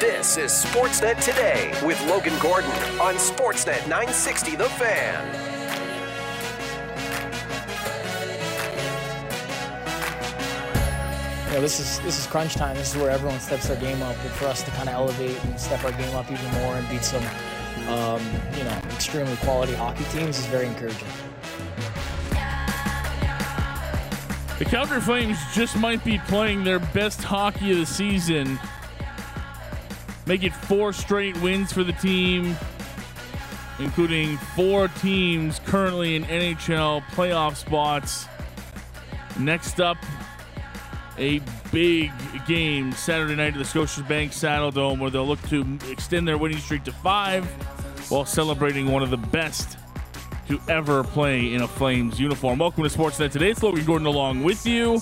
This is Sportsnet Today with Logan Gordon on Sportsnet 960 The Fan. you know, this is this is crunch time. This is where everyone steps their game up, and for us to kind of elevate and step our game up even more and beat some, um, you know, extremely quality hockey teams is very encouraging. The Calgary Flames just might be playing their best hockey of the season. Make it four straight wins for the team, including four teams currently in NHL playoff spots. Next up, a big game Saturday night at the Scotiabank Saddledome where they'll look to extend their winning streak to five while celebrating one of the best to ever play in a Flames uniform. Welcome to Sportsnet today. It's Logan Gordon along with you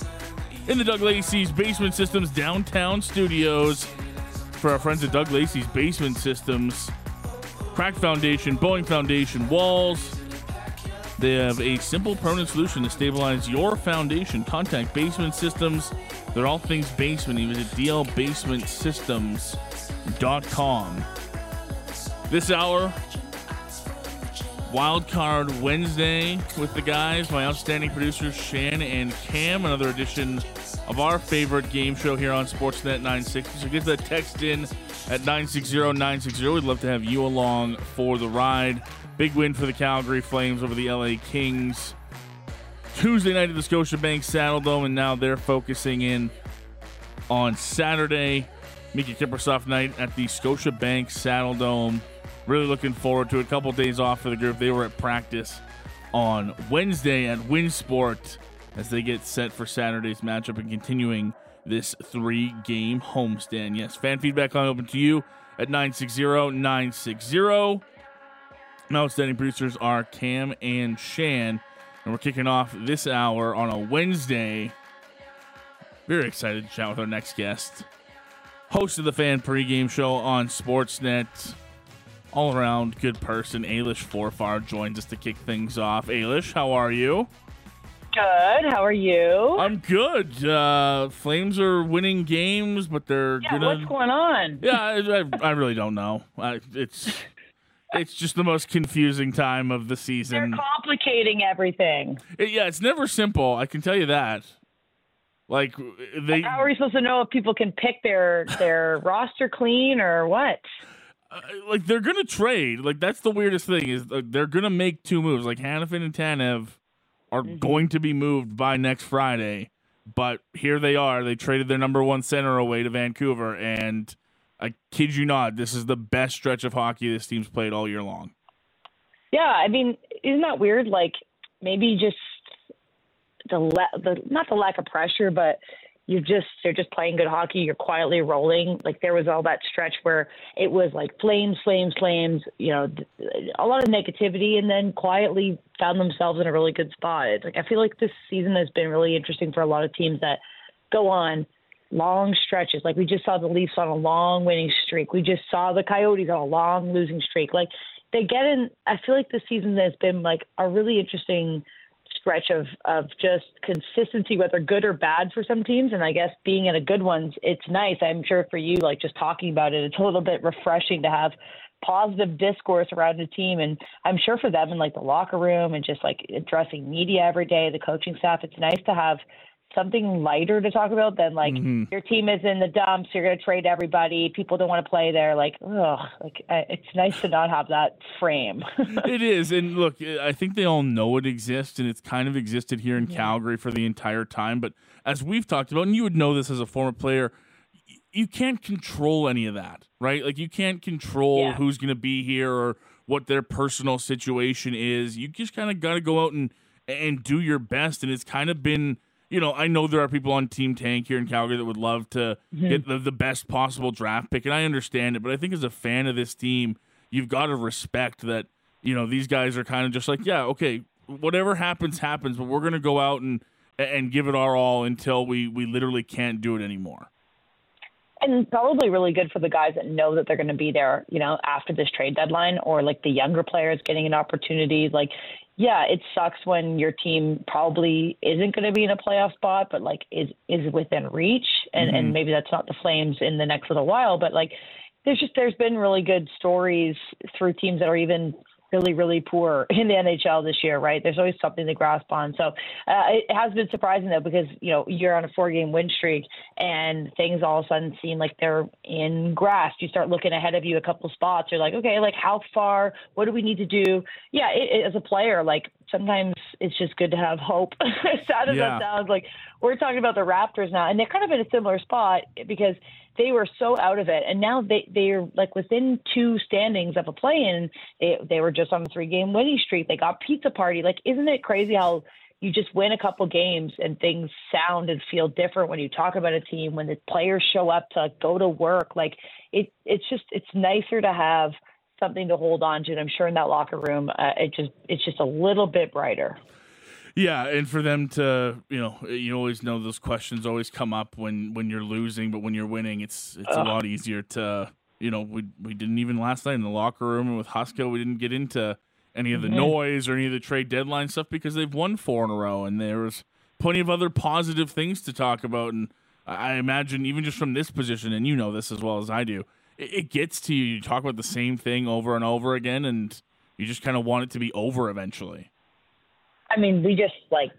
in the Doug Lacey's Basement Systems downtown studios for our friends at Doug Lacey's Basement Systems. Crack Foundation, bowing Foundation walls. They have a simple permanent solution to stabilize your foundation. Contact Basement Systems. They're all things basement. You visit dlbasementsystems.com. This hour, Wild Card Wednesday with the guys, my outstanding producers Shan and Cam. Another edition of our favorite game show here on Sportsnet 960. So get that text in at 960-960. We'd love to have you along for the ride. Big win for the Calgary Flames over the LA Kings. Tuesday night at the Scotiabank Saddledome, and now they're focusing in on Saturday. Miikka Kiprusoff night at the Scotiabank Saddledome. Really looking forward to. A couple days off for the group. They were at practice on Wednesday at Winsport as they get set for Saturday's matchup and continuing this three game homestand. Yes, fan feedback line open to you at 960 960. My outstanding producers are Cam and Shan, and we're kicking off this hour on a Wednesday. Very excited to chat with our next guest, host of the fan pregame show on Sportsnet. All around good person, Ailish Forfar joins us to kick things off. Ailish, how are you? Good. How are you? I'm good. Uh, Flames are winning games, but they're yeah, gonna. what's going on? Yeah, I, I, I really don't know. I, it's it's just the most confusing time of the season. They're complicating everything. It- yeah, it's never simple. I can tell you that. Like they, How are we supposed to know if people can pick their their roster clean or what? uh, like they're gonna trade. Like that's the weirdest thing is uh, they're gonna make two moves. Like Hanifin and Tanev are Mm-hmm. going to be moved by next Friday, but here they are. They traded their number one center away to Vancouver, and I kid you not, this is the best stretch of hockey this team's played all year long. Yeah, I mean, isn't that weird? Like maybe just the la- the not the lack of pressure, but you just you're just playing good hockey. You're quietly rolling. Like there was all that stretch where it was like flames, flames, flames. You know, a lot of negativity, and then quietly found themselves in a really good spot. It's like I feel like this season has been really interesting for a lot of teams that go on long stretches. Like we just saw the Leafs on a long winning streak. We just saw the Coyotes on a long losing streak. Like they get in. I feel like this season has been like a really interesting stretch of of just consistency, whether good or bad for some teams. And I guess being in a good ones, it's nice. I'm sure for you, like just talking about it, it's a little bit refreshing to have positive discourse around a team. And I'm sure for them in like the locker room and just like addressing media every day, the coaching staff, it's nice to have something lighter to talk about than like Mhm. your team is in the dumps, you're going to trade everybody, people don't want to play there. Like, ugh, like I- it's nice to not have that frame. it is, and look, I think they all know it exists, and it's kind of existed here in Calgary for the entire time. But as we've talked about, and you would know this as a former player, you can't control any of that, right? Like you can't control Yeah. who's going to be here or what their personal situation is. You just kind of got to go out and and do your best, and it's kind of been. You know, I know there are people on Team Tank here in Calgary that would love to mm-hmm. get the, the best possible draft pick, and I understand it. But I think as a fan of this team, you've got to respect that you know these guys are kind of just like yeah okay whatever happens happens but we're going to go out and and give it our all until we we literally can't do it anymore and probably really good for the guys that know that they're going to be there, you know, after this trade deadline or like the younger players getting an opportunity. Like, yeah, it sucks when your team probably isn't going to be in a playoff spot, but like is is within reach, and and mm-hmm. maybe that's not the Flames in the next little while, but like there's just there's been really good stories through teams that are even really, really poor in the NHL this year, right? There's always something to grasp on. So uh, it has been surprising though because you know you're on a four-game win streak and things all of a sudden seem like they're in grasp. You start looking ahead of you a couple spots. You're like, okay, like how far? What do we need to do? Yeah, it, it, as a player, like sometimes it's just good to have hope. Sad as yeah. that sounds, like we're talking about the Raptors now, and they're kind of in a similar spot because they were so out of it, and now they they're like within two standings of a play-in. They they were just on a three-game winning streak. They got pizza party. Like, isn't it crazy how you just win a couple games and things sound and feel different when you talk about a team when the players show up to go to work like it it's just it's nicer to have something to hold on to and i'm sure in that locker room uh, it just it's just a little bit brighter yeah, and for them to, you know, you always know those questions always come up when when you're losing, but when you're winning, it's it's uh. a lot easier to, you know, we we didn't even last night in the locker room and with Huska, we didn't get into any of the mm-hmm. noise or any of the trade deadline stuff because they've won four in a row, and there was plenty of other positive things to talk about. And I imagine even just from this position, and you know this as well as I do, it, gets to you. You talk about the same thing over and over again, and you just kind of want it to be over eventually. I mean, we just like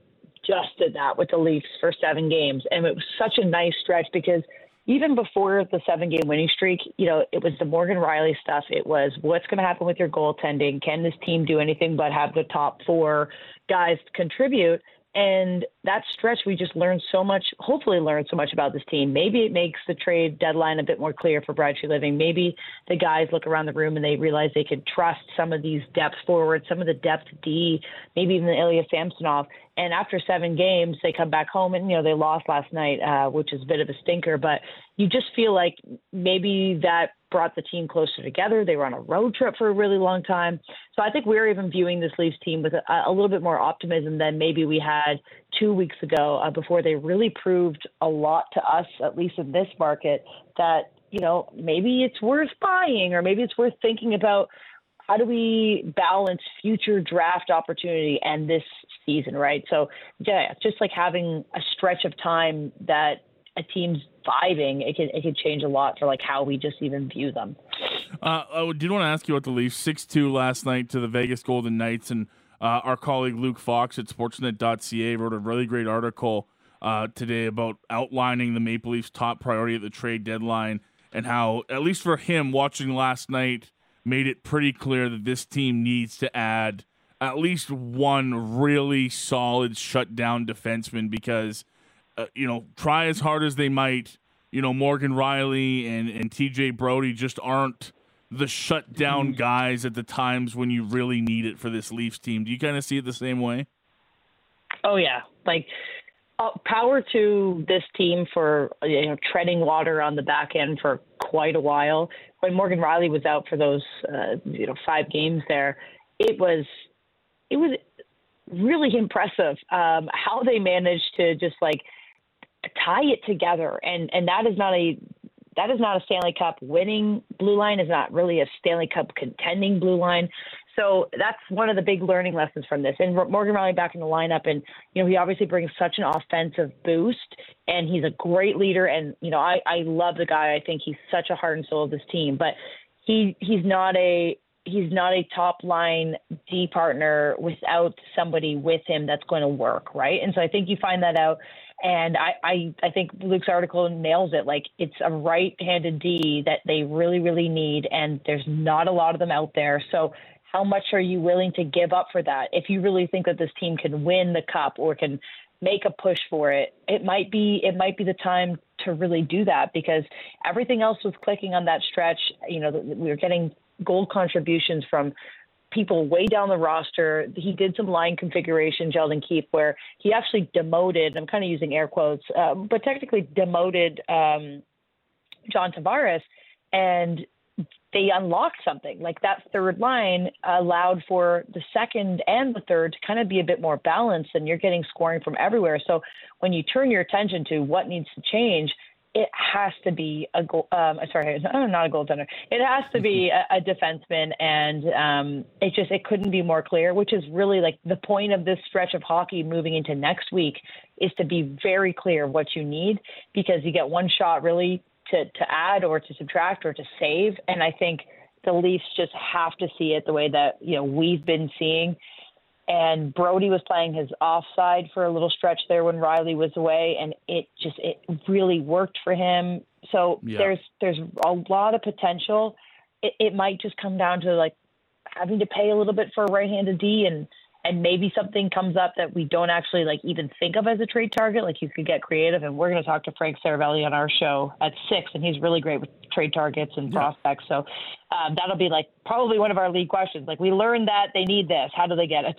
just did that with the Leafs for seven games, and it was such a nice stretch because even before the seven game winning streak, you know, it was the Morgan Rielly stuff. It was what's going to happen with your goaltending? Can this team do anything but have the top four guys contribute? And that stretch, we just learned so much, hopefully learned so much about this team. Maybe it makes the trade deadline a bit more clear for Brad Treliving. Maybe the guys look around the room and they realize they could trust some of these depth forwards, some of the depth D, maybe even Ilya Samsonov. And after seven games, they come back home and, you know, they lost last night, uh, which is a bit of a stinker. But you just feel like maybe that brought the team closer together. They were on a road trip for a really long time. So I think we're even viewing this Leafs team with a, a little bit more optimism than maybe we had two weeks ago uh, before they really proved a lot to us, at least in this market, that, you know, maybe it's worth buying or maybe it's worth thinking about how do we balance future draft opportunity and this season, right? So, yeah, just like having a stretch of time that a team's vibing, it can it can change a lot for like how we just even view them. Uh, I did want to ask you about the Leafs six two last night to the Vegas Golden Knights, and uh, our colleague Luke Fox at Sportsnet.ca wrote a really great article uh, today about outlining the Maple Leafs' top priority at the trade deadline and how, at least for him, watching last night made it pretty clear that this team needs to add at least one really solid shutdown defenseman because uh, you know, try as hard as they might, you know, Morgan Rielly and, and TJ Brodie just aren't the shutdown mm-hmm. guys at the times when you really need it for this Leafs team. Do you kind of see it the same way? Oh, yeah. Like, uh, power to this team for you know treading water on the back end for quite a while. When Morgan Rielly was out for those uh, you know five games there, it was it was really impressive um, how they managed to just like tie it together. And and that is not a that is not a Stanley Cup winning blue line. Is not really a Stanley Cup contending blue line. So that's one of the big learning lessons from this. And Morgan Rielly back in the lineup, and you know he obviously brings such an offensive boost, and he's a great leader. And you know I I love the guy. I think he's such a heart and soul of this team. But he he's not a he's not a top line D partner without somebody with him that's going to work, right? And so I think you find that out and I, I, I think Luke's article nails it. Like it's a right-handed D that they really, really need, and there's not a lot of them out there. So how much are you willing to give up for that? If you really think that this team can win the cup or can make a push for it, it might be it might be the time to really do that because everything else was clicking on that stretch. You know, we were getting gold contributions from people way down the roster. He did some line configuration, Sheldon Keefe, where he actually demoted, I'm kind of using air quotes, uh, but technically demoted um, John Tavares. And they unlocked something. Like that third line allowed for the second and the third to kind of be a bit more balanced, and you're getting scoring from everywhere. So when you turn your attention to what needs to change, it has to be a goal. Um, sorry, not a goaltender. It has to be a, a defenseman, and um, it just it couldn't be more clear. Which is really like the point of this stretch of hockey moving into next week is to be very clear what you need because you get one shot really to to add or to subtract or to save. And I think the Leafs just have to see it the way that you know we've been seeing. And Brodie was playing his offside for a little stretch there when Rielly was away, and it just it really worked for him. So yeah. there's there's a lot of potential. It, it might just come down to like having to pay a little bit for a right-handed D and and maybe something comes up that we don't actually like even think of as a trade target. Like you could get creative, and we're going to talk to Frank Seravalli on our show at six, and he's really great with trade targets and yeah. prospects. So um, that'll be like probably one of our lead questions. Like we learned that they need this. How do they get it?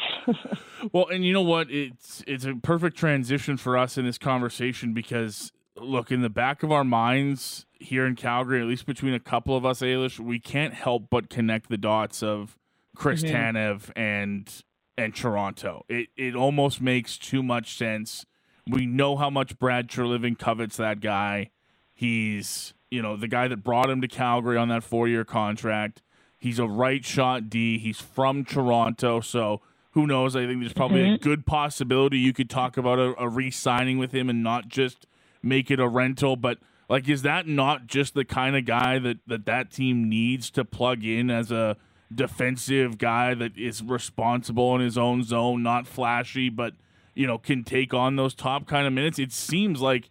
well, and you know what? It's it's a perfect transition for us in this conversation because look in the back of our minds here in Calgary, at least between a couple of us, Ailish, we can't help but connect the dots of Chris mm-hmm. Tanev and and Toronto. It it almost makes too much sense. We know how much Brad Treliving covets that guy. He's you know the guy that brought him to Calgary on that four year contract. He's a right shot D. He's from Toronto, so who knows? I think there's probably mm-hmm. a good possibility you could talk about a, a re-signing with him and not just make it a rental. But like, is that not just the kind of guy that that that team needs to plug in as a defensive guy that is responsible in his own zone, not flashy, but you know can take on those top kind of minutes. It seems like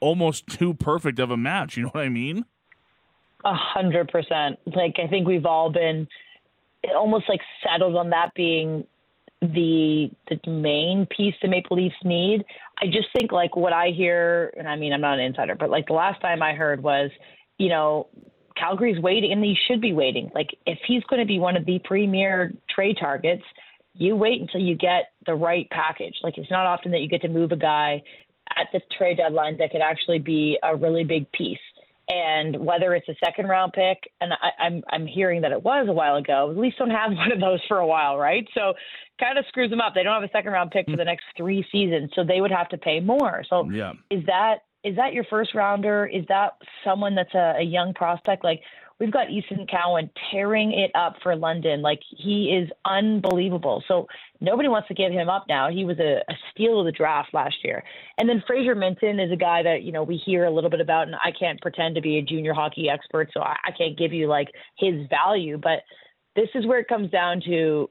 almost too perfect of a match. You know what I mean? A hundred percent. Like I think we've all been almost like settled on that being the the main piece the Maple Leafs need. I just think like what I hear, and I mean I'm not an insider, but like the last time I heard was, you know, Calgary's waiting, and he should be waiting. Like if he's going to be one of the premier trade targets, you wait until you get the right package. Like it's not often that you get to move a guy at the trade deadline that could actually be a really big piece. And whether it's a second round pick, and I, I'm I'm hearing that it was a while ago. At least don't have one of those for a while, right? So kind of screws them up. They don't have a second round pick for the next three seasons, so they would have to pay more. So yeah. is that is that your first rounder? Is that someone that's a, a young prospect? Like we've got Easton Cowan tearing it up for London. Like he is unbelievable. So nobody wants to give him up now. He was a, a steal of the draft last year. And then Fraser Minten is a guy that, you know, we hear a little bit about and I can't pretend to be a junior hockey expert, so I, I can't give you like his value, but this is where it comes down to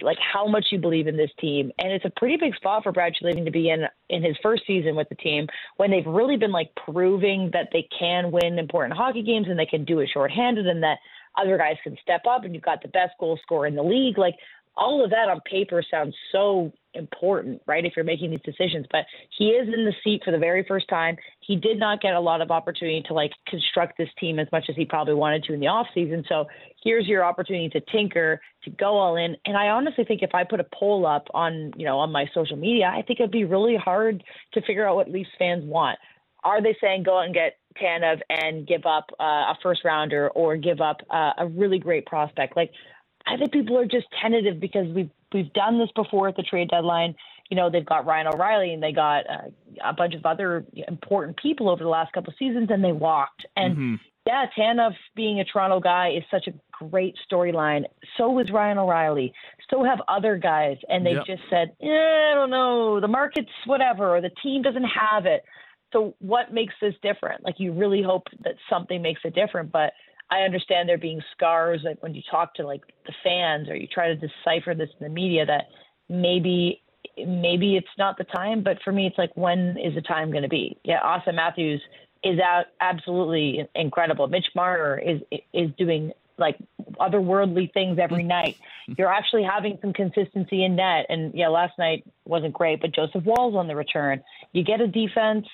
like how much you believe in this team. And it's a pretty big spot for Brad Treliving to be in in his first season with the team when they've really been like proving that they can win important hockey games and they can do it shorthanded and that other guys can step up and you've got the best goal scorer in the league. Like all of that on paper sounds so important, right? If you're making these decisions, but he is in the seat for the very first time. He did not get a lot of opportunity to like construct this team as much as he probably wanted to in the off season. So here's your opportunity to tinker, to go all in. And I honestly think if I put a poll up on, you know, on my social media, I think it'd be really hard to figure out what Leafs fans want. Are they saying go out and get Tanev and give up uh, a first rounder or give up uh, a really great prospect? Like I think people are just tentative because we've we've done this before at the trade deadline. You know, they've got Ryan O'Reilly and they got uh, a bunch of other important people over the last couple of seasons, and they walked. And mm-hmm. yeah, Tanev being a Toronto guy is such a great storyline. So was Ryan O'Reilly. So have other guys, and they yep. just said, eh, I don't know, the market's whatever, or the team doesn't have it. So what makes this different? Like you really hope that something makes it different, but I understand there being scars like when you talk to like the fans or you try to decipher this in the media that maybe maybe it's not the time, but for me it's like when is the time going to be? Yeah, Auston Matthews is out absolutely incredible. Mitch Marner is is doing like otherworldly things every mm-hmm. night. You're actually having some consistency in net, and yeah, last night wasn't great, but Joseph Woll's on the return. You get a defense,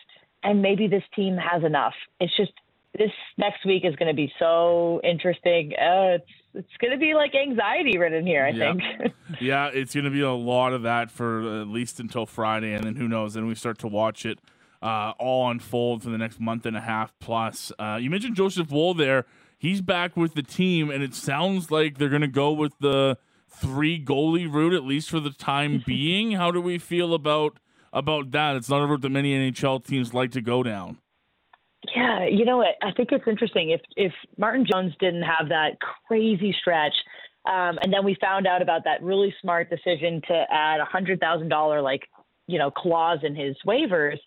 and maybe this team has enough. It's just this next week is going to be so interesting. Uh, it's it's going to be like anxiety written here. I yeah. think. yeah, it's going to be a lot of that for at least until Friday, and then who knows? Then we start to watch it uh, all unfold for the next month and a half plus. Uh, you mentioned Joseph Woll there. He's back with the team, and it sounds like they're going to go with the three goalie route at least for the time being. How do we feel about about that? It's not a route that many NHL teams like to go down. Yeah, you know what? I think it's interesting. If if Martin Jones didn't have that crazy stretch, um, and then we found out about that really smart decision to add a hundred thousand dollar like you know clause in his waivers,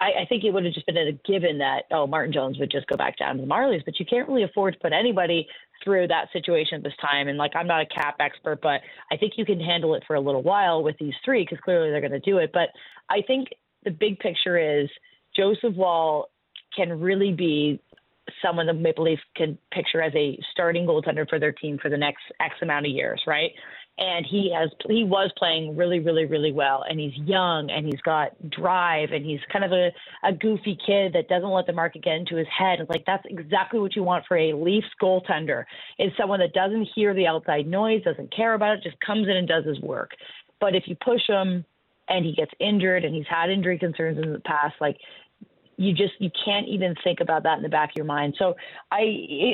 I, I think it would have just been a given that oh Martin Jones would just go back down to the Marlies, but you can't really afford to put anybody through that situation at this time. And like I'm not a cap expert, but I think you can handle it for a little while with these three because clearly they're going to do it. But I think the big picture is Joseph Woll can really be someone the Maple Leafs can picture as a starting goaltender for their team for the next X amount of years, right? and he has he was playing really really really well and he's young and he's got drive and he's kind of a, a goofy kid that doesn't let the market get into his head it's like that's exactly what you want for a leafs goaltender is someone that doesn't hear the outside noise doesn't care about it just comes in and does his work but if you push him and he gets injured and he's had injury concerns in the past like you just you can't even think about that in the back of your mind so i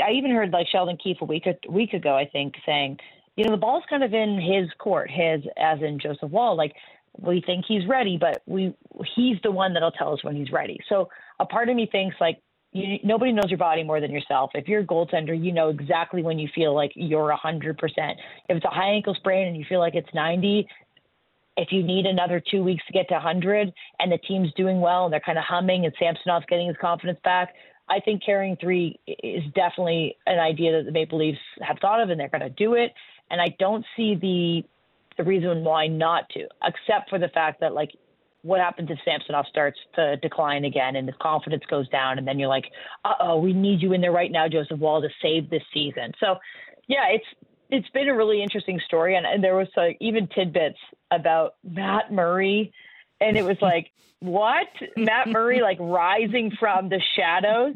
i even heard like sheldon keefe a week a week ago i think saying you know, the ball's kind of in his court, his as in Joseph Woll. Like we think he's ready, but we he's the one that'll tell us when he's ready. So a part of me thinks like you, nobody knows your body more than yourself. If you're a goaltender, you know exactly when you feel like you're a hundred percent. If it's a high ankle sprain and you feel like it's ninety, if you need another two weeks to get to 100 and the team's doing well and they're kind of humming and Samsonov's getting his confidence back, I think carrying three is definitely an idea that the Maple Leafs have thought of and they're going to do it and I don't see the the reason why not to, except for the fact that like what happens if Samsonov starts to decline again and his confidence goes down, and then you're like, uh oh, we need you in there right now, Joseph Woll, to save this season. So, yeah, it's it's been a really interesting story, and, and there was like even tidbits about Matt Murray, and it was like, what Matt Murray like rising from the shadows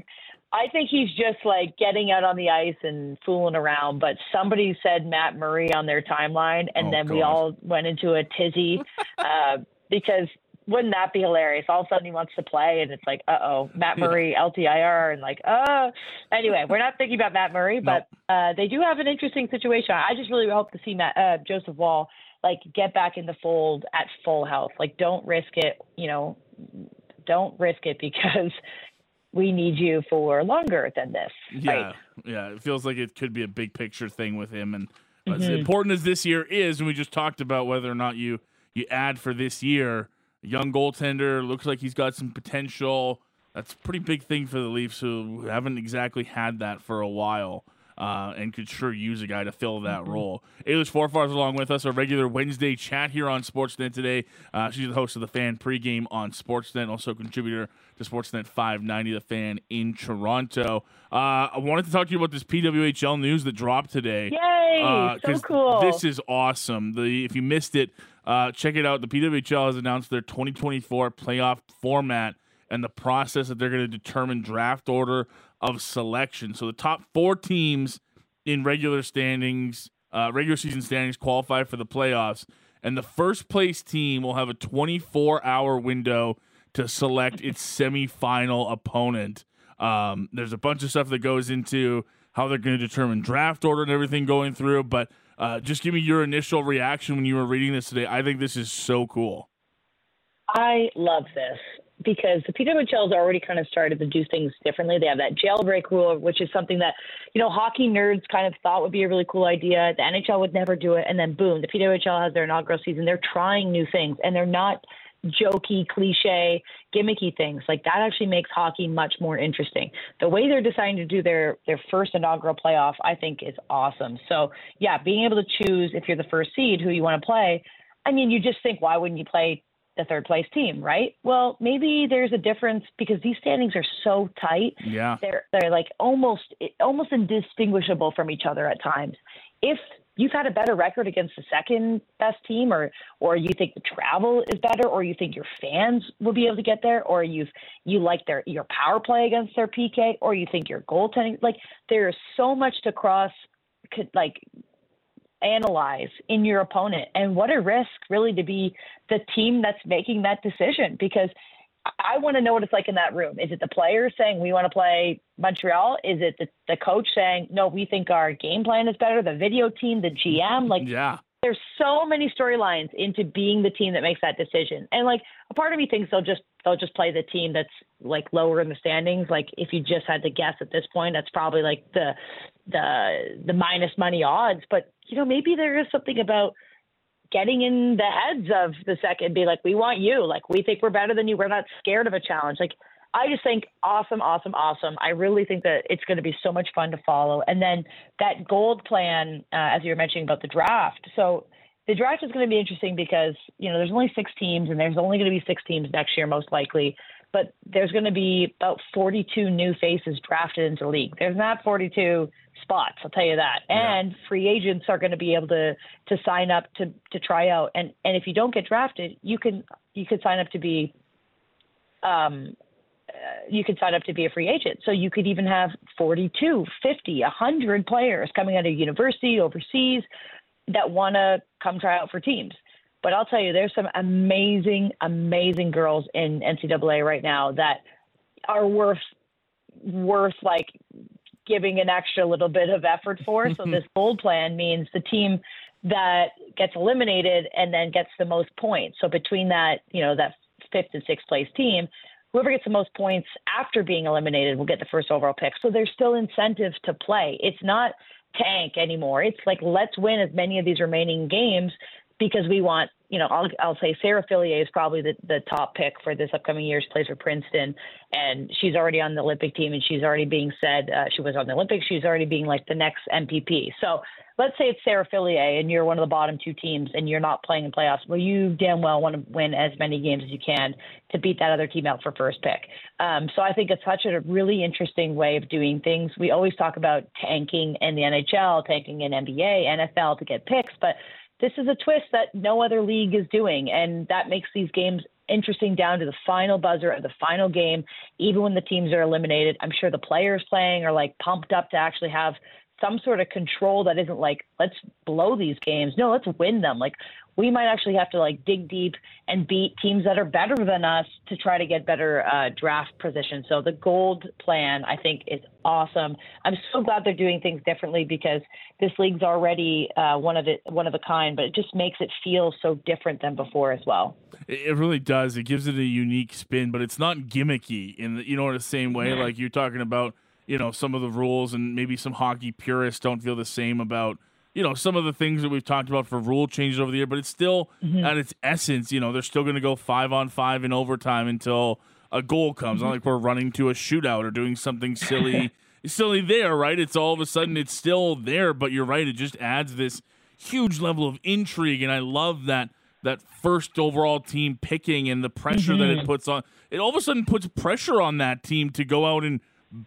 I think he's just like getting out on the ice and fooling around. But somebody said Matt Murray on their timeline, and oh, then God. we all went into a tizzy uh, because wouldn't that be hilarious? All of a sudden he wants to play, and it's like, uh oh, Matt Murray. LTIR, and like, oh. Anyway, we're not thinking about Matt Murray, but nope. uh, they do have an interesting situation. I just really hope to see Matt, uh, Joseph Woll like get back in the fold at full health. Like, don't risk it. You know, don't risk it because we need you for longer than this. Yeah, right? yeah. It feels like it could be a big picture thing with him, and mm-hmm. as important as this year is, and we just talked about whether or not you you add for this year, young goaltender looks like he's got some potential. That's a pretty big thing for the Leafs, who haven't exactly had that for a while uh, and could sure use a guy to fill that mm-hmm. role. Ailish Forfar is along with us, a regular Wednesday chat here on Sportsnet today. Uh, she's the host of the Fan pregame on Sportsnet, also contributor to Sportsnet 590, the Fan in Toronto. Uh, I wanted to talk to you about this PWHL news that dropped today. Yay! Uh, so cool. This is awesome. The if you missed it, uh, check it out. The PWHL has announced their 2024 playoff format and the process that they're going to determine draft order of selection. So the top four teams in regular standings, uh, regular season standings, qualify for the playoffs, and the first place team will have a 24 hour window to select its semifinal opponent. Um, there's a bunch of stuff that goes into how they're going to determine draft order and everything going through, but uh, just give me your initial reaction when you were reading this today. I think this is so cool. I love this because the PWHL has already kind of started to do things differently. They have that jailbreak rule, which is something that, you know, hockey nerds kind of thought would be a really cool idea. The NHL would never do it. And then boom, the PWHL has their inaugural season. They're trying new things and they're not jokey, cliche, gimmicky things. Like that actually makes hockey much more interesting. The way they're deciding to do their their first inaugural playoff, I think is awesome. So yeah, being able to choose if you're the first seed who you want to play. I mean, you just think, why wouldn't you play the third place team, right? Well, maybe there's a difference because these standings are so tight. Yeah. They're they're like almost almost indistinguishable from each other at times. If you've had a better record against the second best team or or you think the travel is better or you think your fans will be able to get there or you've you like their your power play against their PK or you think your goaltending like there's so much to cross could like analyze in your opponent. And what a risk, really, to be the team that's making that decision because I want to know what it's like in that room. Is it the players saying we want to play Montreal? Is it the, the coach saying no, we think our game plan is better? The video team, the GM, like yeah. There's so many storylines into being the team that makes that decision, and like a part of me thinks they'll just they'll just play the team that's like lower in the standings. Like if you just had to guess at this point, that's probably like the the the minus money odds. But you know maybe there is something about getting in the heads of the second, be like, we want you. Like, we think we're better than you. We're not scared of a challenge. Like, I just think awesome, awesome, awesome. I really think that it's going to be so much fun to follow. And then that gold plan, uh, as you were mentioning about the draft. So the draft is going to be interesting because, you know, there's only six teams and there's only going to be six teams next year, most likely. But there's going to be about 42 new faces drafted into the league. There's not 42 spots, I'll tell you that. Yeah. And free agents are going to be able to to sign up to to try out. And and if you don't get drafted, you can you could sign up to be um uh, you could sign up to be a free agent. So you could even have 42, 50, 100 players coming out of university overseas that want to come try out for teams. But I'll tell you, there's some amazing, amazing girls in NCAA right now that are worth worth like giving an extra little bit of effort for. so this gold plan means the team that gets eliminated and then gets the most points. So between that, you know, that fifth and sixth place team, whoever gets the most points after being eliminated will get the first overall pick. So there's still incentives to play. It's not tank anymore. It's like let's win as many of these remaining games because we want, you know, I'll, I'll say Sarah Fillier is probably the, the top pick for this upcoming year. She plays for Princeton, and she's already on the Olympic team, and she's already being said uh, she was on the Olympics. She's already being like the next MPP. So let's say it's Sarah Fillier, and you're one of the bottom two teams, and you're not playing in playoffs. Well, you damn well want to win as many games as you can to beat that other team out for first pick. Um, so I think it's such a really interesting way of doing things. We always talk about tanking in the NHL, tanking in NBA, NFL to get picks, but this is a twist that no other league is doing, and that makes these games interesting down to the final buzzer of the final game, even when the teams are eliminated. I'm sure the players playing are like pumped up to actually have some sort of control that isn't like let's blow these games. No, let's win them. Like we might actually have to like dig deep and beat teams that are better than us to try to get better uh, draft position. So the gold plan, I think, is awesome. I'm so glad they're doing things differently because this league's already uh, one of it, one of a kind, but it just makes it feel so different than before as well. It really does. It gives it a unique spin, but it's not gimmicky in the, you know in the same way mm-hmm. like you're talking about. You know some of the rules, and maybe some hockey purists don't feel the same about you know some of the things that we've talked about for rule changes over the year, but it's still mm-hmm. at its essence. You know, they're still going to go five on five in overtime until a goal comes. Mm-hmm. Not like we're running to a shootout or doing something silly, silly there, right? It's all of a sudden it's still there, but you're right. It just adds this huge level of intrigue, and I love that that first overall team picking and the pressure mm-hmm. that it mm-hmm. puts on. It all of a sudden puts pressure on that team to go out and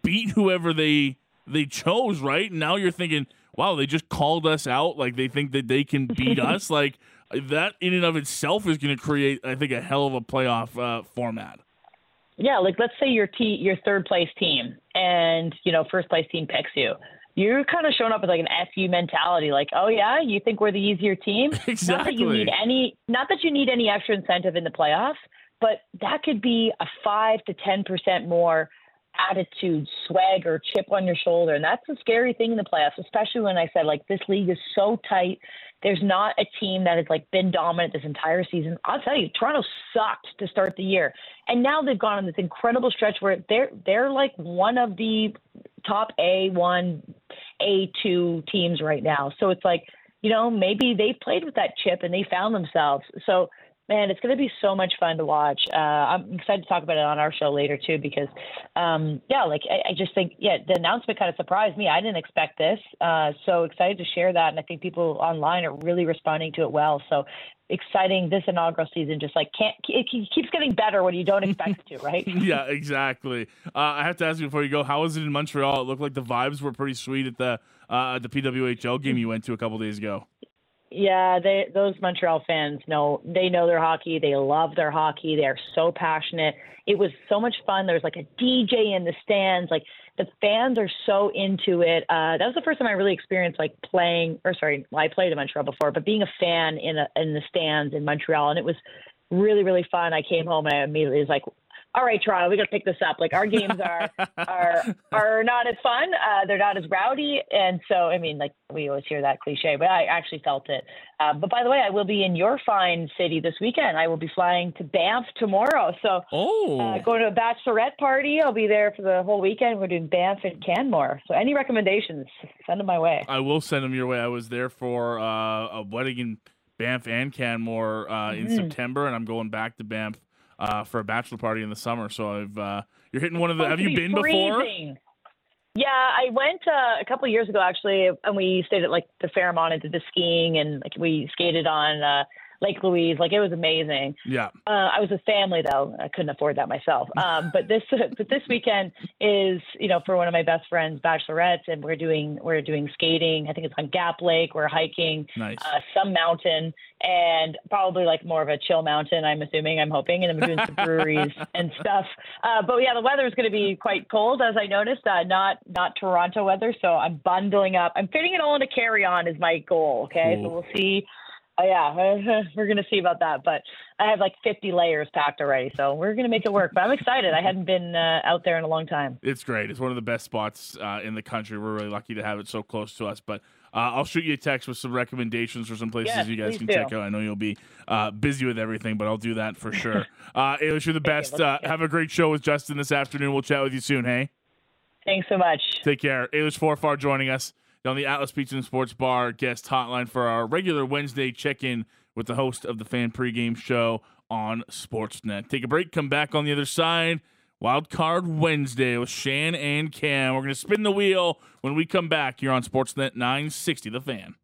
beat whoever they they chose, right? And now you're thinking wow, they just called us out. Like they think that they can beat us. Like that in and of itself is going to create, I think, a hell of a playoff uh, format. Yeah, like let's say your te- your third place team and you know first place team picks you. You're kind of showing up with like an FU mentality, like, oh yeah, you think we're the easier team? Exactly. Not that you need any, not that you need any extra incentive in the playoffs, but that could be a five to ten percent more attitude, swag, or chip on your shoulder. And that's a scary thing in the playoffs, especially when I said, like, this league is so tight. There's not a team that has like been dominant this entire season. I'll tell you, Toronto sucked to start the year, and now they've gone on this incredible stretch where they're they're like one of the top A one, A two teams right now. So it's like you know maybe they played with that chip and they found themselves. So man, it's going to be so much fun to watch. Uh, I'm excited to talk about it on our show later too, because um, yeah, like I, I, just think yeah, the announcement kind of surprised me. I didn't expect this, uh, so excited to share that, and I think people online are really responding to it well. So exciting this inaugural season just like can't it keeps getting better when you don't expect it to right yeah exactly uh, i have to ask you before you go how was it in montreal it looked like the vibes were pretty sweet at the uh, the pwhl game you went to a couple days ago yeah, they those Montreal fans know they know their hockey. They love their hockey. They are so passionate. It was so much fun. There was like a DJ in the stands. Like the fans are so into it. Uh, that was the first time I really experienced like playing, or sorry, well, I played in Montreal before, but being a fan in a, in the stands in Montreal, and it was really really fun. I came home and I immediately was like, all right, Toronto, we got to pick this up. Like our games are are are not as fun. Uh, they're not as rowdy, and so I mean, like we always hear that cliche, but I actually felt it. Uh, but by the way, I will be in your fine city this weekend. I will be flying to Banff tomorrow. So oh. uh, going to a bachelorette party. I'll be there for the whole weekend. We're doing Banff and Canmore. So any recommendations, send them my way. I will send them your way. I was there for uh, a wedding in Banff and Canmore uh, in Mhm. September, and I'm going back to Banff uh, for a bachelor party in the summer. So I've uh, you're hitting one of the. Oh, have you been be before? Yeah, I went uh, a couple of years ago actually, and we stayed at like the Fairmont and did the skiing, and like we skated on uh, Lake Louise. Like it was amazing. Yeah. Uh, I was with family though. I couldn't afford that myself. Um, but this but this weekend is you know for one of my best friends, bachelorettes, and we're doing we're doing skating. I think it's on Gap Lake. We're hiking Nice. uh, some mountain and probably like more of a chill mountain. I'm assuming. I'm hoping, and then we're doing some breweries and stuff. Uh, but yeah, the weather is going to be quite cold, as I noticed. Uh, not not Toronto weather, so I'm bundling up. I'm fitting it all in a carry on is my goal. Okay, so we'll see. Oh yeah, we're gonna see about that. But I have like 50 layers packed already, so we're gonna make it work. But I'm excited. I hadn't been uh, out there in a long time. It's great. It's one of the best spots uh, in the country. We're really lucky to have it so close to us. But uh, I'll shoot you a text with some recommendations for some places Yes, you guys can do. check out. I know you'll be uh, busy with everything, but I'll do that for sure. uh, Ailish, you're the best. Uh, have a great show with Justin this afternoon. We'll chat with you soon, hey? Thanks so much. Take care. Ailish Forfar joining us on the Atlas Pizza and Sports Bar guest hotline for our regular Wednesday check in with the host of the fan pregame show on Sportsnet. Take a break, come back on the other side. Wild Card Wednesday with Shan and Cam. We're going to spin the wheel when we come back here on Sportsnet 960, The Fan.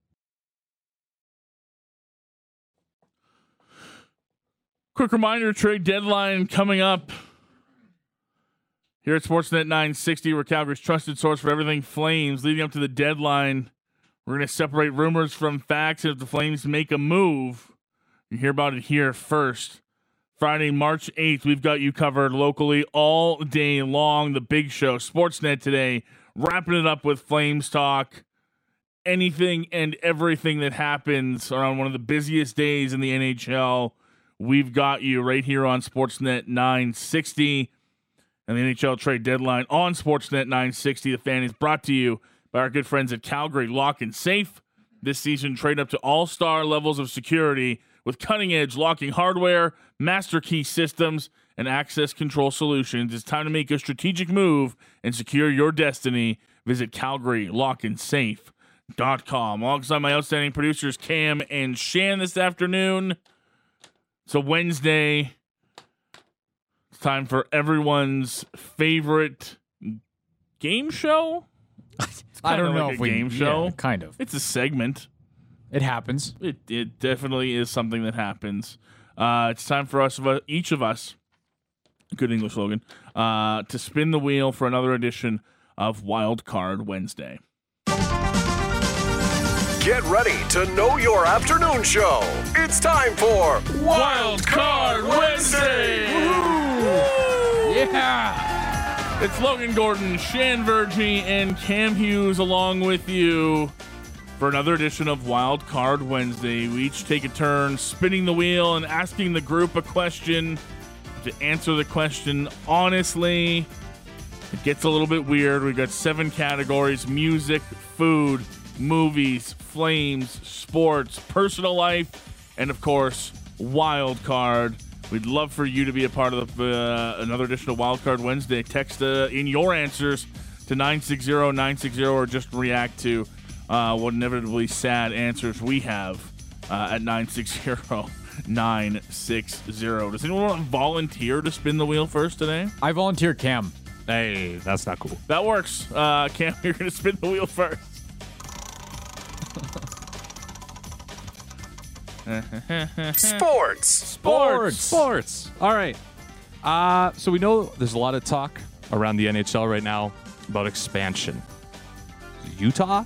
Quick reminder trade deadline coming up here at Sportsnet 960. We're Calgary's trusted source for everything Flames. Leading up to the deadline, we're going to separate rumors from facts. And if the Flames make a move, you hear about it here first. Friday, March 8th, we've got you covered locally all day long. The big show, Sportsnet today, wrapping it up with Flames talk. Anything and everything that happens around one of the busiest days in the NHL, we've got you right here on Sportsnet 960 and the NHL trade deadline on Sportsnet 960. The fan is brought to you by our good friends at Calgary Lock and Safe. This season, trade up to all star levels of security with cutting edge locking hardware, master key systems, and access control solutions. It's time to make a strategic move and secure your destiny. Visit calgary lock and safe.com CalgaryLockandSafe.com. Alongside my outstanding producers, Cam and Shan, this afternoon. It's a Wednesday. It's time for everyone's favorite game show. I don't know like if a we game yeah, show. kind of. It's a segment. It happens. It it definitely is something that happens. Uh, it's time for us, each of us, good English slogan, uh, to spin the wheel for another edition of Wild Card Wednesday. Get ready to know your afternoon show. It's time for Wild Card Wednesday. Yeah. It's Logan Gordon, Shan Virjee, and Cam Hughes along with you for another edition of Wild Card Wednesday. We each take a turn spinning the wheel and asking the group a question. To answer the question honestly, it gets a little bit weird. We've got seven categories music, food, movies, flames, sports, personal life, and of course, wild card. We'd love for you to be a part of the, uh, another edition of Wild Card Wednesday. Text uh, in your answers to 960 960 or just react to uh, what inevitably sad answers we have uh, at 960 960. Does anyone want to volunteer to spin the wheel first today? I volunteer Cam. Hey, that's not cool. That works. Uh, Cam, you're going to spin the wheel first. Sports. Sports. Sports. All right. Uh, so we know there's a lot of talk around the NHL right now about expansion. Utah?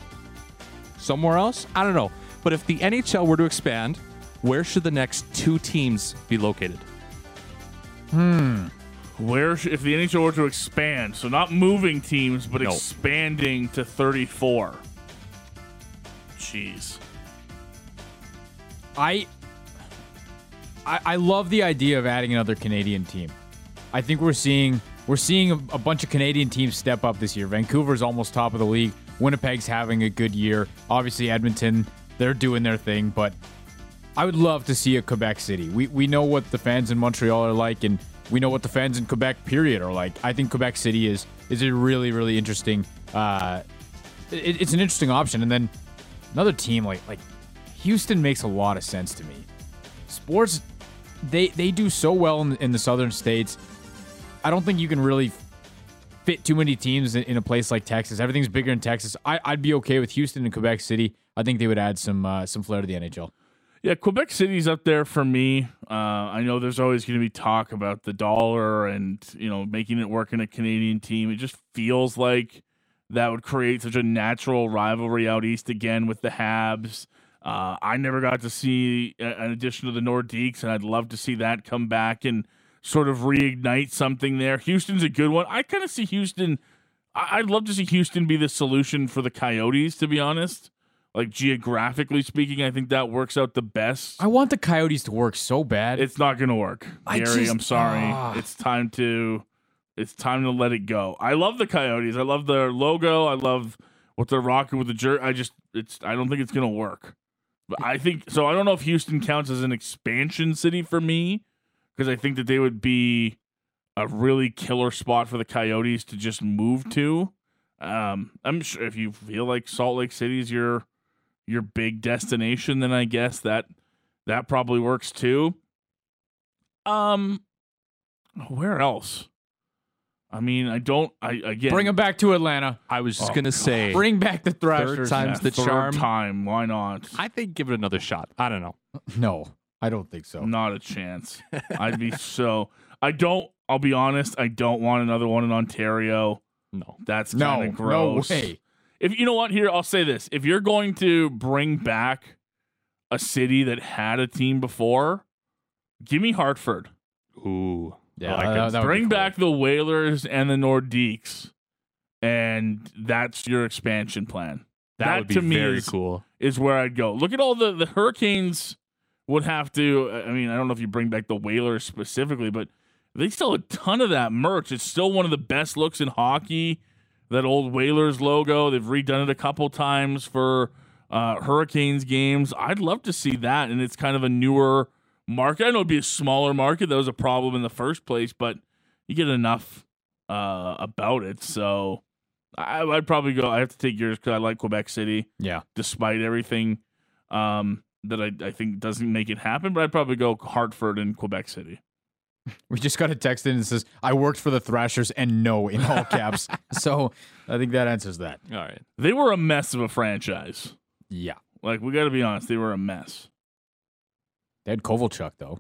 Somewhere else? I don't know. But if the NHL were to expand, where should the next two teams be located? Hmm. Where, sh- if the NHL were to expand, so not moving teams, but No. expanding to 34. Jeez. I, I I love the idea of adding another Canadian team. I think we're seeing we're seeing a, a bunch of Canadian teams step up this year. Vancouver's almost top of the league. Winnipeg's having a good year. Obviously Edmonton, they're doing their thing, but I would love to see a Quebec City. We we know what the fans in Montreal are like and we know what the fans in Quebec period are like. I think Quebec City is is a really really interesting uh it, it's an interesting option and then another team like like Houston makes a lot of sense to me. Sports, they they do so well in, in the southern states. I don't think you can really fit too many teams in, in a place like Texas. Everything's bigger in Texas. I, I'd be okay with Houston and Quebec City. I think they would add some uh, some flair to the NHL. Yeah, Quebec City's up there for me. Uh, I know there's always going to be talk about the dollar and you know making it work in a Canadian team. It just feels like that would create such a natural rivalry out east again with the Habs. Uh, I never got to see an addition to the Nordiques, and I'd love to see that come back and sort of reignite something there. Houston's a good one. I kind of see Houston. I- I'd love to see Houston be the solution for the Coyotes, to be honest. Like geographically speaking, I think that works out the best. I want the Coyotes to work so bad. It's not going to work, I Gary. just- I'm sorry. ah. It's time to, it's time to let it go. I love the Coyotes. I love their logo. I love what they're rocking with the jerk. I just, it's. I don't think it's going to work. I think so. I don't know if Houston counts as an expansion city for me because I think that they would be a really killer spot for the Coyotes to just move to. Um, I'm sure if you feel like Salt Lake City's your your big destination, then I guess that that probably works too. Um, where else? I mean, I don't. I again Bring them back to Atlanta. I was just Oh, gonna say, Bring back the Thrashers. third time's the third charm. time. Why not? I think give it another shot. I don't know. No, I don't think so. Not a chance. I'd be so. I don't. I'll be honest. I don't want another one in Ontario. No. That's No, kind no of gross. way. If you know what, here I'll say this: if you're going to bring back a city that had a team before, give me Hartford. Ooh. Yeah, like that- that bring cool. back the Whalers and the Nordiques, and that's your expansion plan. That, would be to me very is, cool. is where I'd go. Look at all the the Hurricanes would have to. I mean, I don't know if you bring back the Whalers specifically, but they still have a ton of that merch. It's still one of the best looks in hockey. That old Whalers logo. They've redone it a couple times for uh, Hurricanes games. I'd love to see that, and it's kind of a newer market. I know it'd be a smaller market. That was a problem in the first place, but you get enough uh, about it. So I, I'd probably go. I have to take yours because I like Quebec City Yeah. despite everything um, that I, I think doesn't make it happen. But I'd probably go Hartford and Quebec City. We just got a text in and says, I worked for the Thrashers and no in all caps. so I think that answers that. All right. They were a mess of a franchise. Yeah. Like we got to be honest, they were a mess. They had Kovalchuk, though.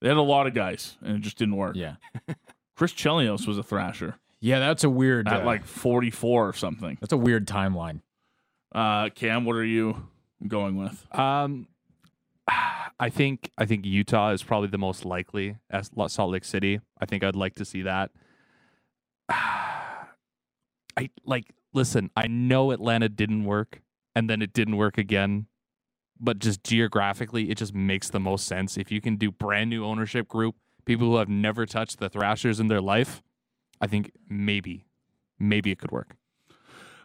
They had a lot of guys, and it just didn't work. Yeah. Chris Chelios was a thrasher Yeah, that's a weird. at uh, like 44 or something. that's a weird timeline. Uh, Cam, what are you going with? Um, I think I think Utah is probably the most likely as Lo- Salt Lake City. I think I'd like to see that. I like listen. I know Atlanta didn't work, and then it didn't work again. But just geographically, it just makes the most sense if you can do brand new ownership group, people who have never touched the Thrashers in their life. I think maybe, maybe it could work.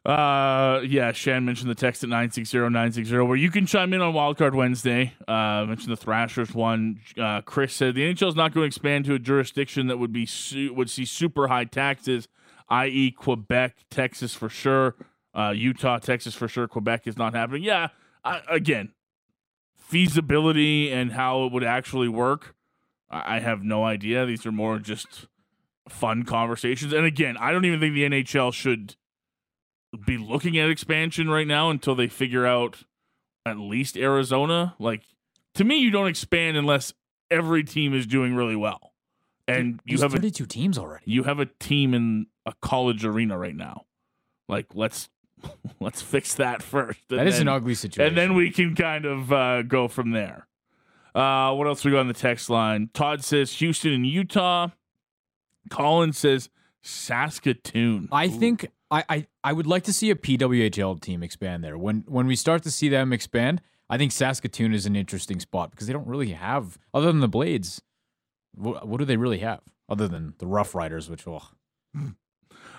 Uh, yeah, Shan mentioned the text at 960-960 where you can chime in on Wildcard Wednesday. Uh, mentioned the Thrashers one. Uh, Chris said the NHL is not going to expand to a jurisdiction that would be su- would see super high taxes, i.e., Quebec, Texas for sure, uh, Utah, Texas for sure. Quebec is not happening. Yeah, I, again, feasibility and how it would actually work, I, have no idea. These are more just fun conversations. And again, I don't even think the NHL should be looking at expansion right now until they figure out at least Arizona. Like to me, you don't expand unless every team is doing really well, and you There's have a 32 teams already. you have a team in a college arena right now. Like let's let's fix that first. That is an ugly situation. and then we can kind of uh, go from there. Uh, what else we got on the text line? Todd says Houston and Utah. Colin says Saskatoon. I Ooh. think I, I I would like to see a PWHL team expand there. When when we start to see them expand, I think Saskatoon is an interesting spot because they don't really have other than the Blades. What, what do they really have other than the Rough Riders, which oh,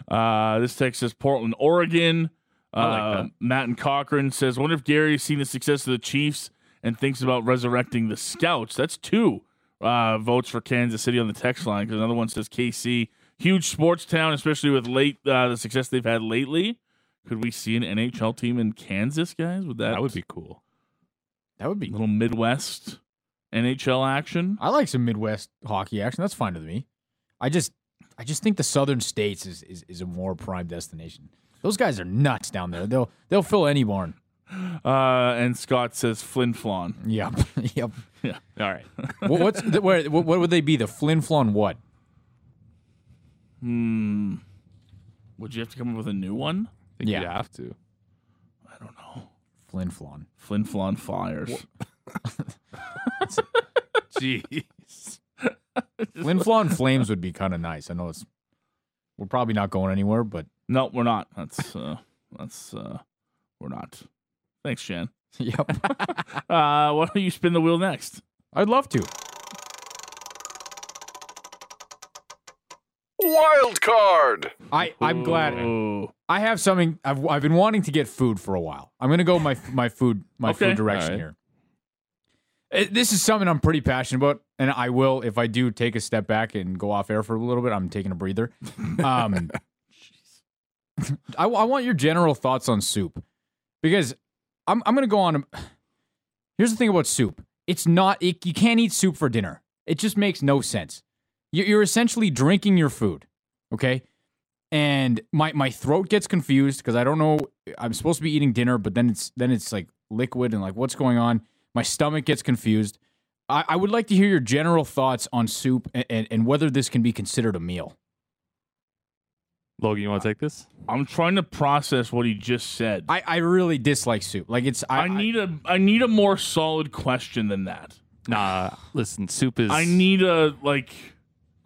Uh, this text says Portland, Oregon. Uh, like that. Matt and Cochran says, "Wonder if Gary's seen the success of the Chiefs and thinks about resurrecting the Scouts." That's two uh, votes for Kansas City on the text line because another one says KC, huge sports town, especially with late uh, the success they've had lately. Could we see an NHL team in Kansas, guys? Would that That would be cool. That would be. little Midwest NHL action. I like some Midwest hockey action. That's fine with me. I just, I just think the Southern states is is, is a more prime destination. Those guys are nuts down there. They'll they'll fill any barn. Uh, and Scott says Flin Flon. Yep, yep. Yeah. All right. what, what's the, where, what, what would they be? The Flin Flon what? hmm. Would you have to come up with a new one? I think Yeah. you have to. I don't know. Flin Flon. Flin Flon Flyers. Jeez. Flin Flon Flames would be kind of nice. I know it's. We're probably not going anywhere, but No, we're not. That's uh, that's uh, we're not. Thanks, Shan. yep. Uh, why don't you spin the wheel next? I'd love to. Wild card. I I'm glad. Ooh. I have something. I've I've been wanting to get food for a while. I'm gonna go my my food my Okay. food direction All right. here. Uh, This is something I'm pretty passionate about, and I will if I do take a step back and go off air for a little bit. I'm taking a breather. Um, I, I want your general thoughts on soup because I'm I'm gonna go on. Here's the thing about soup. It's not. It, you can't eat soup for dinner. It just makes no sense. You- You're essentially drinking your food. Okay and my my throat gets confused because I don't know. I'm supposed to be eating dinner, but then it's then it's like liquid and like what's going on. My stomach gets confused. I, I would like to hear your general thoughts on soup and, and, and whether this can be considered a meal. Logan, you want to take this? I'm trying to process what he just said. I, I really dislike soup. Like it's I, I need a I need a more solid question than that. Nah, listen, soup is. I need a like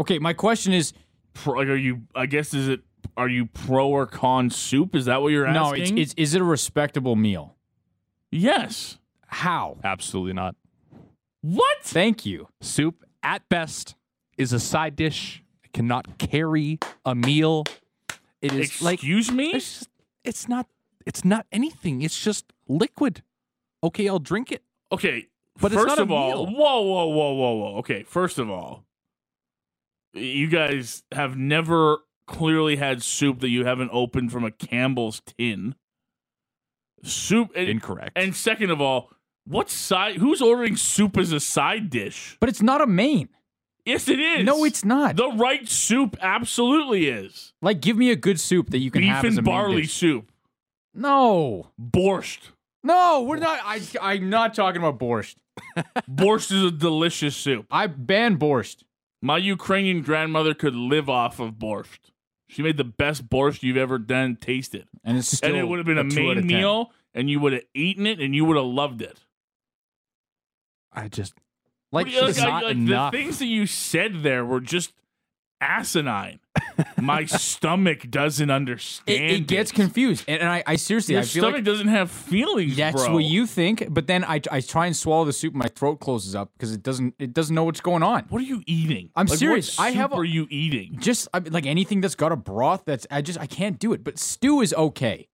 okay. My question is pro, like are you I guess is it are you pro or con soup? Is that what you're no. asking? No, it's, it's is it a respectable meal? yes. How? Absolutely not. What? Thank you. Soup, at best, is a side dish. It cannot carry a meal. It is like Excuse me? it's just, it's not it's not anything. It's just liquid. Okay, I'll drink it. Okay, But it's first not a of all, meal. whoa, whoa, whoa, whoa, whoa. Okay, first of all, you guys have never clearly had soup that you haven't opened from a Campbell's tin. Soup, and, Incorrect. and second of all, what side? Who's ordering soup as a side dish? But it's not a main. Yes, it is. No, it's not. The right soup absolutely is. Like, give me a good soup that you can Beef have as a and barley soup, No, borscht. no, we're not. I I'm not talking about borscht. borscht is a delicious soup. I ban borscht. My Ukrainian grandmother could live off of borscht. She made the best borscht you've ever done tasted. And it's still and it would have been a, out main meal, and you would have eaten it, and you would have loved it. I just Like, like, not like, enough. The things that you said there were just asinine. My stomach doesn't understand. it gets it. confused, and, and I, I seriously, Your I feel stomach like doesn't have feelings. that's bro. what you think. But then I, I try and swallow the soup, and my throat closes up because it doesn't, it doesn't know what's going on. What are you eating? I'm Like, serious. What I have a- are you eating? Just I, like anything that's got a broth, that's I just I can't do it. But stew is okay.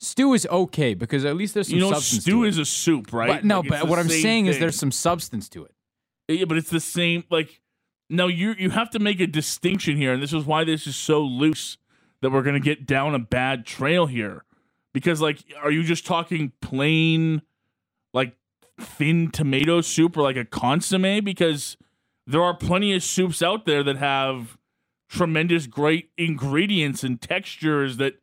Stew is okay because at least there's some You know, substance stew is a soup, right? But no, Like, but what I'm saying is there's some substance to it. Yeah, but it's the same. Like, no, you you have to make a distinction here, and this is why this is so loose that we're gonna get down a bad trail here. Because, like, are you just talking plain, like, thin tomato soup or like a consomme? Because there are plenty of soups out there that have tremendous, great ingredients and textures that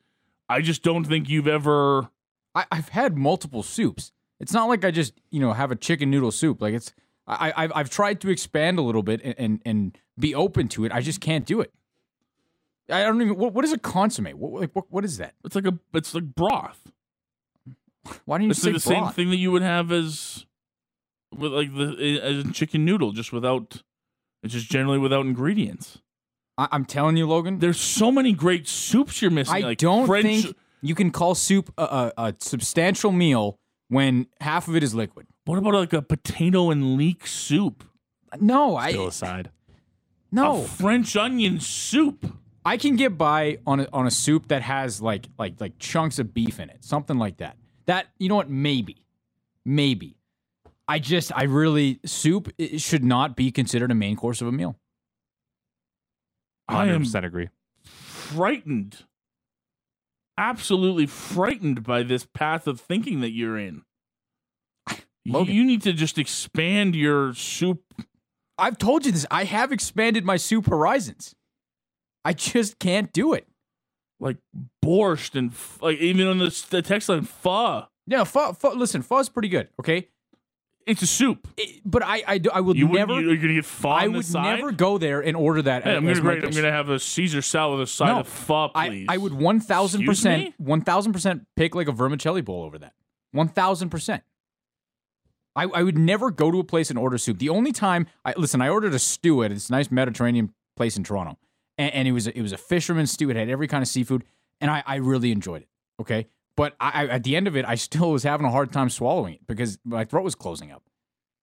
I just don't think you've ever. I, I've had multiple soups. It's not like I just you know have a chicken noodle soup. Like it's I, I've I've tried to expand a little bit and, and and be open to it. I just can't do it. I don't even. What, what is a consomme? What, like, what what is that? It's like a. It's like broth. Why don't you It's say like the same thing that you would have as with like the as chicken noodle, just without it's just generally without ingredients. I, I'm telling you, Logan. There's so many great soups you're missing. I like don't French, think you can call soup a, a, a substantial meal when half of it is liquid. What about like a potato and leek soup? No, I still I aside. no. A French onion soup. I can get by on a, on a soup that has like like like chunks of beef in it, something like that. That you know what? Maybe, maybe. I just I really soup it should not be considered a main course of a meal. I am 100% agree. frightened, absolutely frightened by this path of thinking that you're in. Logan. You need to just expand your soup. I've told you this. I have expanded my soup horizons. I just can't do it. like borscht and f- like even on the, the text line pho. Yeah, pho, pho, listen, pho's pretty good. Okay, It's a soup. It- but I, I, do, I will You never. wouldn't. You, are gonna get pho I on the would never go there and order that. Hey, I'm gonna great. I'm gonna have a Caesar salad with a side No. of pho, I, please. I would one thousand percent, one thousand percent pick like a vermicelli bowl over that. One thousand percent. I, I would never go to a place and order soup. The only time I listen, I ordered a stew at this nice Mediterranean place in Toronto, and, and it was a, it was a fisherman's stew. It had every kind of seafood, and I, I really enjoyed it. Okay, but I, I at the end of it, I still was having a hard time swallowing it because my throat was closing up.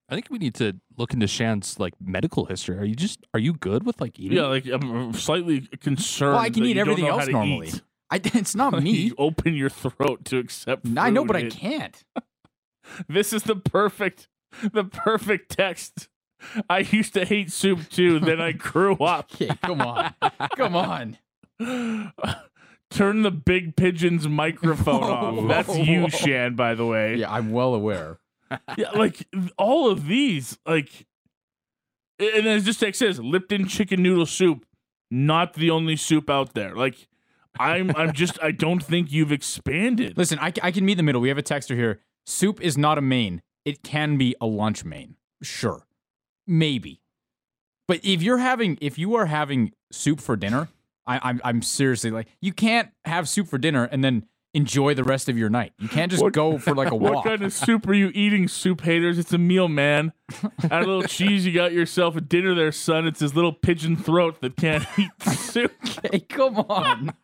I think we need to look into Shan's like medical history. Are you just are you good with like eating? Yeah, like I'm slightly concerned. Well, I can that eat everything else normally. eat. I, it's not me. You open your throat to accept. I know, but I can't. This is the perfect, the perfect text. I used to hate soup too. Then I grew up. Okay, come on, come on. Turn the big pigeon's microphone off. That's you, Shan. By the way. Yeah, I'm well aware. Yeah, like all of these, like, and as this text says, Lipton chicken noodle soup, not the only soup out there. Like, I'm, I'm just, I don't think you've expanded. Listen, I, I can meet the middle. We have a texter here. Soup is not a main. It can be a lunch main. Sure. Maybe. But if you're having if you are having soup for dinner, I, I'm I'm seriously like you can't have soup for dinner and then enjoy the rest of your night. You can't just What- go for like a walk. What kind of soup are you eating, soup haters? It's a meal, man. Add a little cheese. You got yourself a dinner there, son. It's his little pigeon throat that can't eat soup. hey, come on.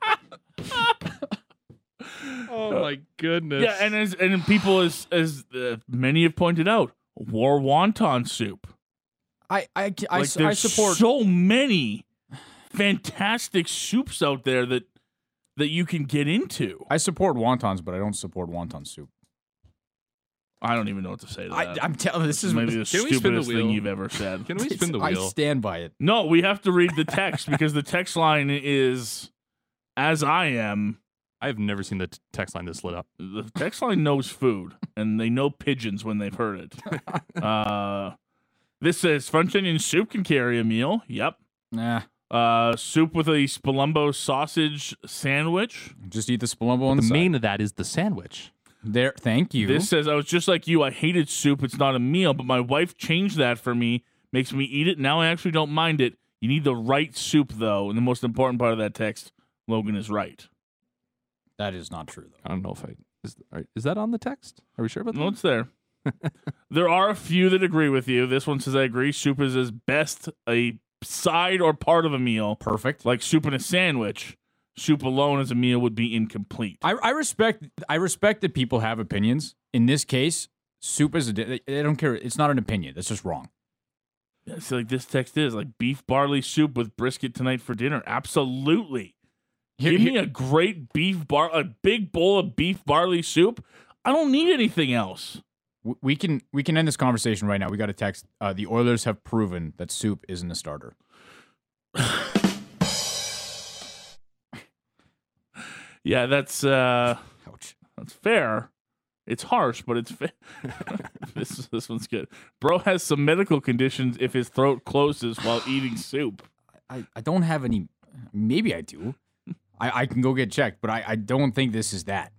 Oh my goodness. Yeah, and as and people as as uh, many have pointed out, war wonton soup. I I I, Like, s- I there's support so many fantastic soups out there that that you can get into. I support wontons, but I don't support wonton soup. I don't even know what to say to I, that. I'm telling this is maybe the Can we spin the stupidest thing you've ever said. Can we spin the wheel? I stand by it. no, we have to read the text because the text line is as I am. I've never seen the t- text line this lit up. The text line knows food and they know pigeons when they've heard it. uh, this says French onion soup can carry a meal. Yep. Nah, Uh, soup with a Spolumbo sausage sandwich. just eat the Spolumbo on the, The side. main of that is the sandwich. There, thank you. This says I was just like you. I hated soup. It's not a meal, but my wife changed that for me. Makes me eat it. Now I actually don't mind it. You need the right soup though, and the most important part of that text, Logan is right. That is not true though. I don't know if I is, are- is that on the text. Are we sure about that? No, it's there. there are a few that agree with you. This one says I agree. Soup is as best a side or part of a meal, Perfect. like soup in a sandwich. Soup alone as a meal would be incomplete. I, I respect I respect that people have opinions. In this case, soup is a. di- I don't care. It's not an opinion. That's just wrong. Yeah, so like this text is like beef barley soup with brisket tonight for dinner. Absolutely. Give me a great beef bar, a big bowl of beef barley soup. I don't need anything else. we can we can end this conversation right now. We got a text. Uh, the Oilers have proven that soup isn't a starter. Yeah, that's uh Ouch. that's fair. It's harsh, but it's fair. this this one's good. Bro has some medical conditions if his throat closes while eating soup. I, I don't have any. Maybe I do. I, I can go get checked, but I, I don't think this is that.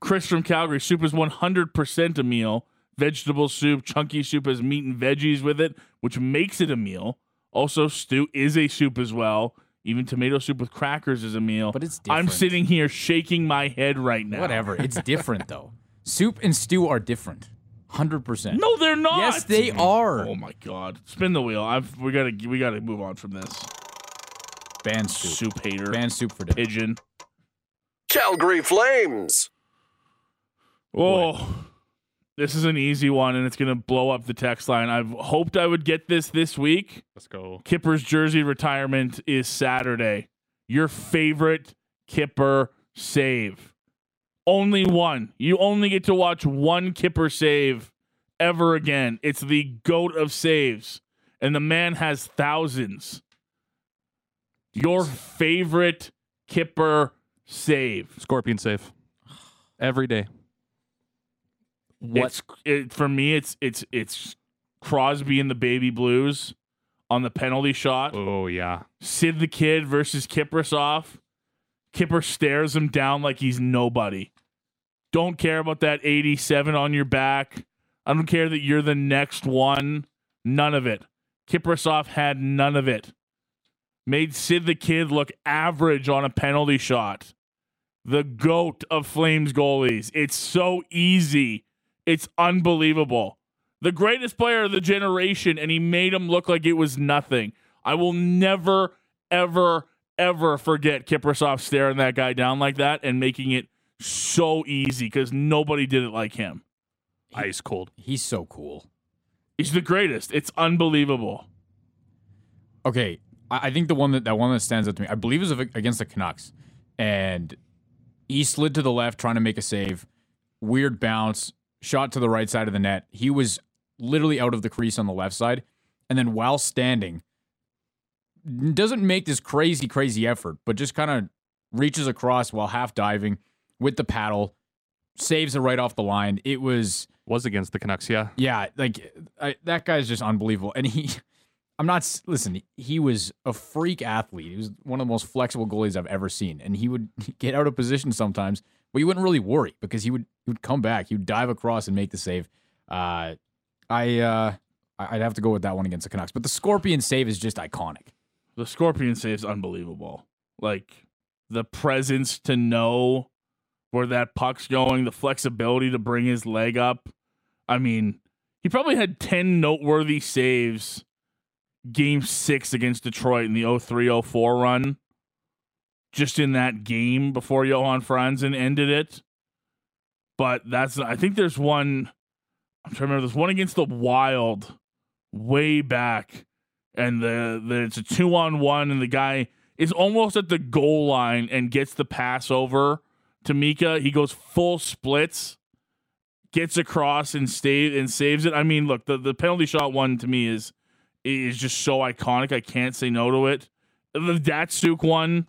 Chris from Calgary, soup is 100% a meal. Vegetable soup, chunky soup has meat and veggies with it, which makes it a meal. Also, stew is a soup as well. Even tomato soup with crackers is a meal. But it's different. I'm sitting here shaking my head right now. Whatever. It's different though. Soup and stew are different. Hundred percent. No, they're not. Yes, they are. Oh my god! Spin the wheel. I've we gotta we gotta move on from this. Ban soup. Soup hater, Ban soup for dinner. pigeon. Calgary Flames. Oh, this is an easy one, and it's gonna blow up the text line. I've hoped I would get this this week. Let's go. Kipper's jersey retirement is Saturday. Your favorite Kipper save. Only one. You only get to watch one Kipper save ever again. It's the goat of saves, and the man has thousands. Your favorite Kipper save. Scorpion save. Every day. What? It's it, for me. It's it's it's Crosby and the Baby Blues on the penalty shot. Oh yeah. Sid the Kid versus Kiprusoff. Kipper stares him down like he's nobody. Don't care about that 87 on your back. I don't care that you're the next one. None of it. Kiprusoff had none of it. Made Sid the Kid look average on a penalty shot. The goat of Flames goalies. It's so easy. It's unbelievable. The greatest player of the generation, and he made him look like it was nothing. I will never, ever, ever forget Kiprusoff staring that guy down like that and making it so easy because nobody did it like him. Ice cold. He's so cool. He's the greatest. It's unbelievable. Okay, I, I think the one that that one that stands out to me, I believe, is against the Canucks, and he slid to the left trying to make a save. Weird bounce, shot to the right side of the net. He was literally out of the crease on the left side, and then while standing, doesn't make this crazy crazy effort, but just kind of reaches across while half diving with the paddle, saves it right off the line. It was Was against the Canucks, yeah. yeah, like I, that guy's just unbelievable. And he, I'm not listen. He was a freak athlete. He was one of the most flexible goalies I've ever seen. And he would get out of position sometimes, but you wouldn't really worry because he would he would come back. He would dive across and make the save. Uh, I uh, I'd have to go with that one against the Canucks. But the Scorpion save is just iconic. The Scorpion save is unbelievable. Like the presence to know where that puck's going, the flexibility to bring his leg up. I mean, he probably had 10 noteworthy saves game six against Detroit in the 03 04 run, just in that game before Johan Franzen ended it. But that's, I think there's one, I'm trying to remember, there's one against the Wild way back and the, the it's a two on one, and the guy is almost at the goal line and gets the pass over to Miikka. He goes full splits, gets across and stay and saves it. I mean, look, the, the penalty shot one to me is is just so iconic. I can't say no to it. The Datsyuk one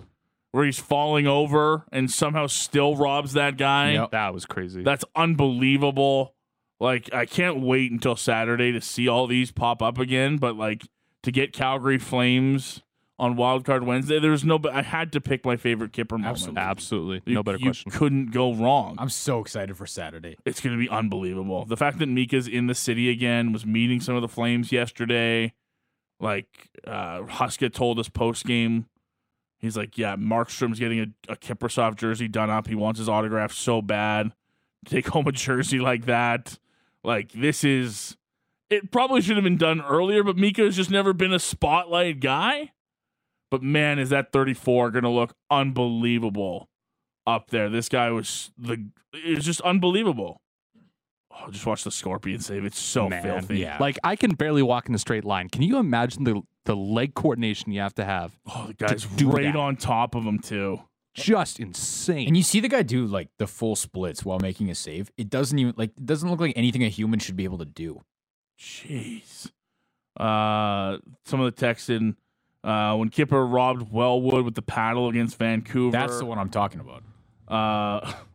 where he's falling over and somehow still robs that guy. Yep. That was crazy. That's unbelievable. Like I can't wait until Saturday to see all these pop up again. But like to get Calgary Flames on Wild Card Wednesday, there's no. But I had to pick my favorite Kipper moment. Absolutely. Absolutely. You- No better you question. couldn't go wrong. I'm so excited for Saturday. it's going to be unbelievable. The fact that Miikka's in the city again was meeting some of the Flames yesterday. Like uh, Huska told us post game, he's like, "Yeah, Markstrom's getting a, a Kiprusoff jersey done up. He wants his autograph so bad. To take home a jersey like that. Like this is." It probably should have been done earlier, but Miikka has just never been a spotlight guy. But man, is that 34 going to look unbelievable up there? This guy was the it was just unbelievable. Oh, just watch the Scorpion save. It's so Man, filthy. yeah. Like I can barely walk in a straight line. Can you imagine the the leg coordination you have to have? Oh, the guy's do right that. on top of him too. Just insane. And you see the guy do like the full splits while making a save. It doesn't even like it doesn't look like anything a human should be able to do. Jeez. Uh, some of the text in uh, when Kipper robbed Wellwood with the paddle against Vancouver. That's the one I'm talking about. Uh,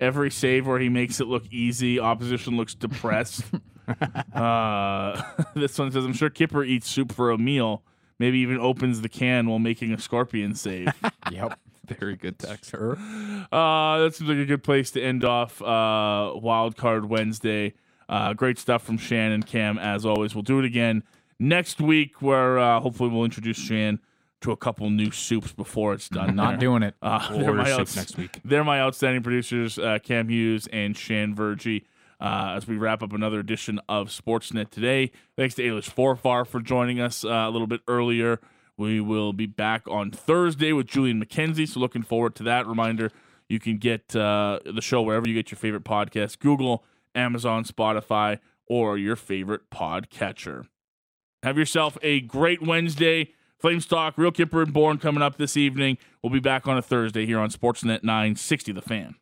every save where he makes it look easy, opposition looks depressed. uh, this one says, "I'm sure Kipper eats soup for a meal. Maybe even opens the can while making a scorpion save." Yep. Very good text. Sure. Uh, that seems like a good place to end off uh, Wild Card Wednesday. Uh, great stuff from Shan and Cam, as always. We'll do it again next week, where uh, hopefully we'll introduce Shan to a couple new soups before it's done. Not doing it. Uh, they're, my soup outs- next week. they're my outstanding producers, uh, Cam Hughes and Shan Virjee. Uh, as we wrap up another edition of Sportsnet today, thanks to Ailish Forfar for joining us uh, a little bit earlier. We will be back on Thursday with Julian McKenzie, so looking forward to that. Reminder: you can get uh, the show wherever you get your favorite podcast: Google, Amazon, Spotify, or your favorite podcatcher. Have yourself a great Wednesday. Flames Talk, Real Kipper and Born coming up this evening. We'll be back on a Thursday here on Sportsnet 960 The Fan.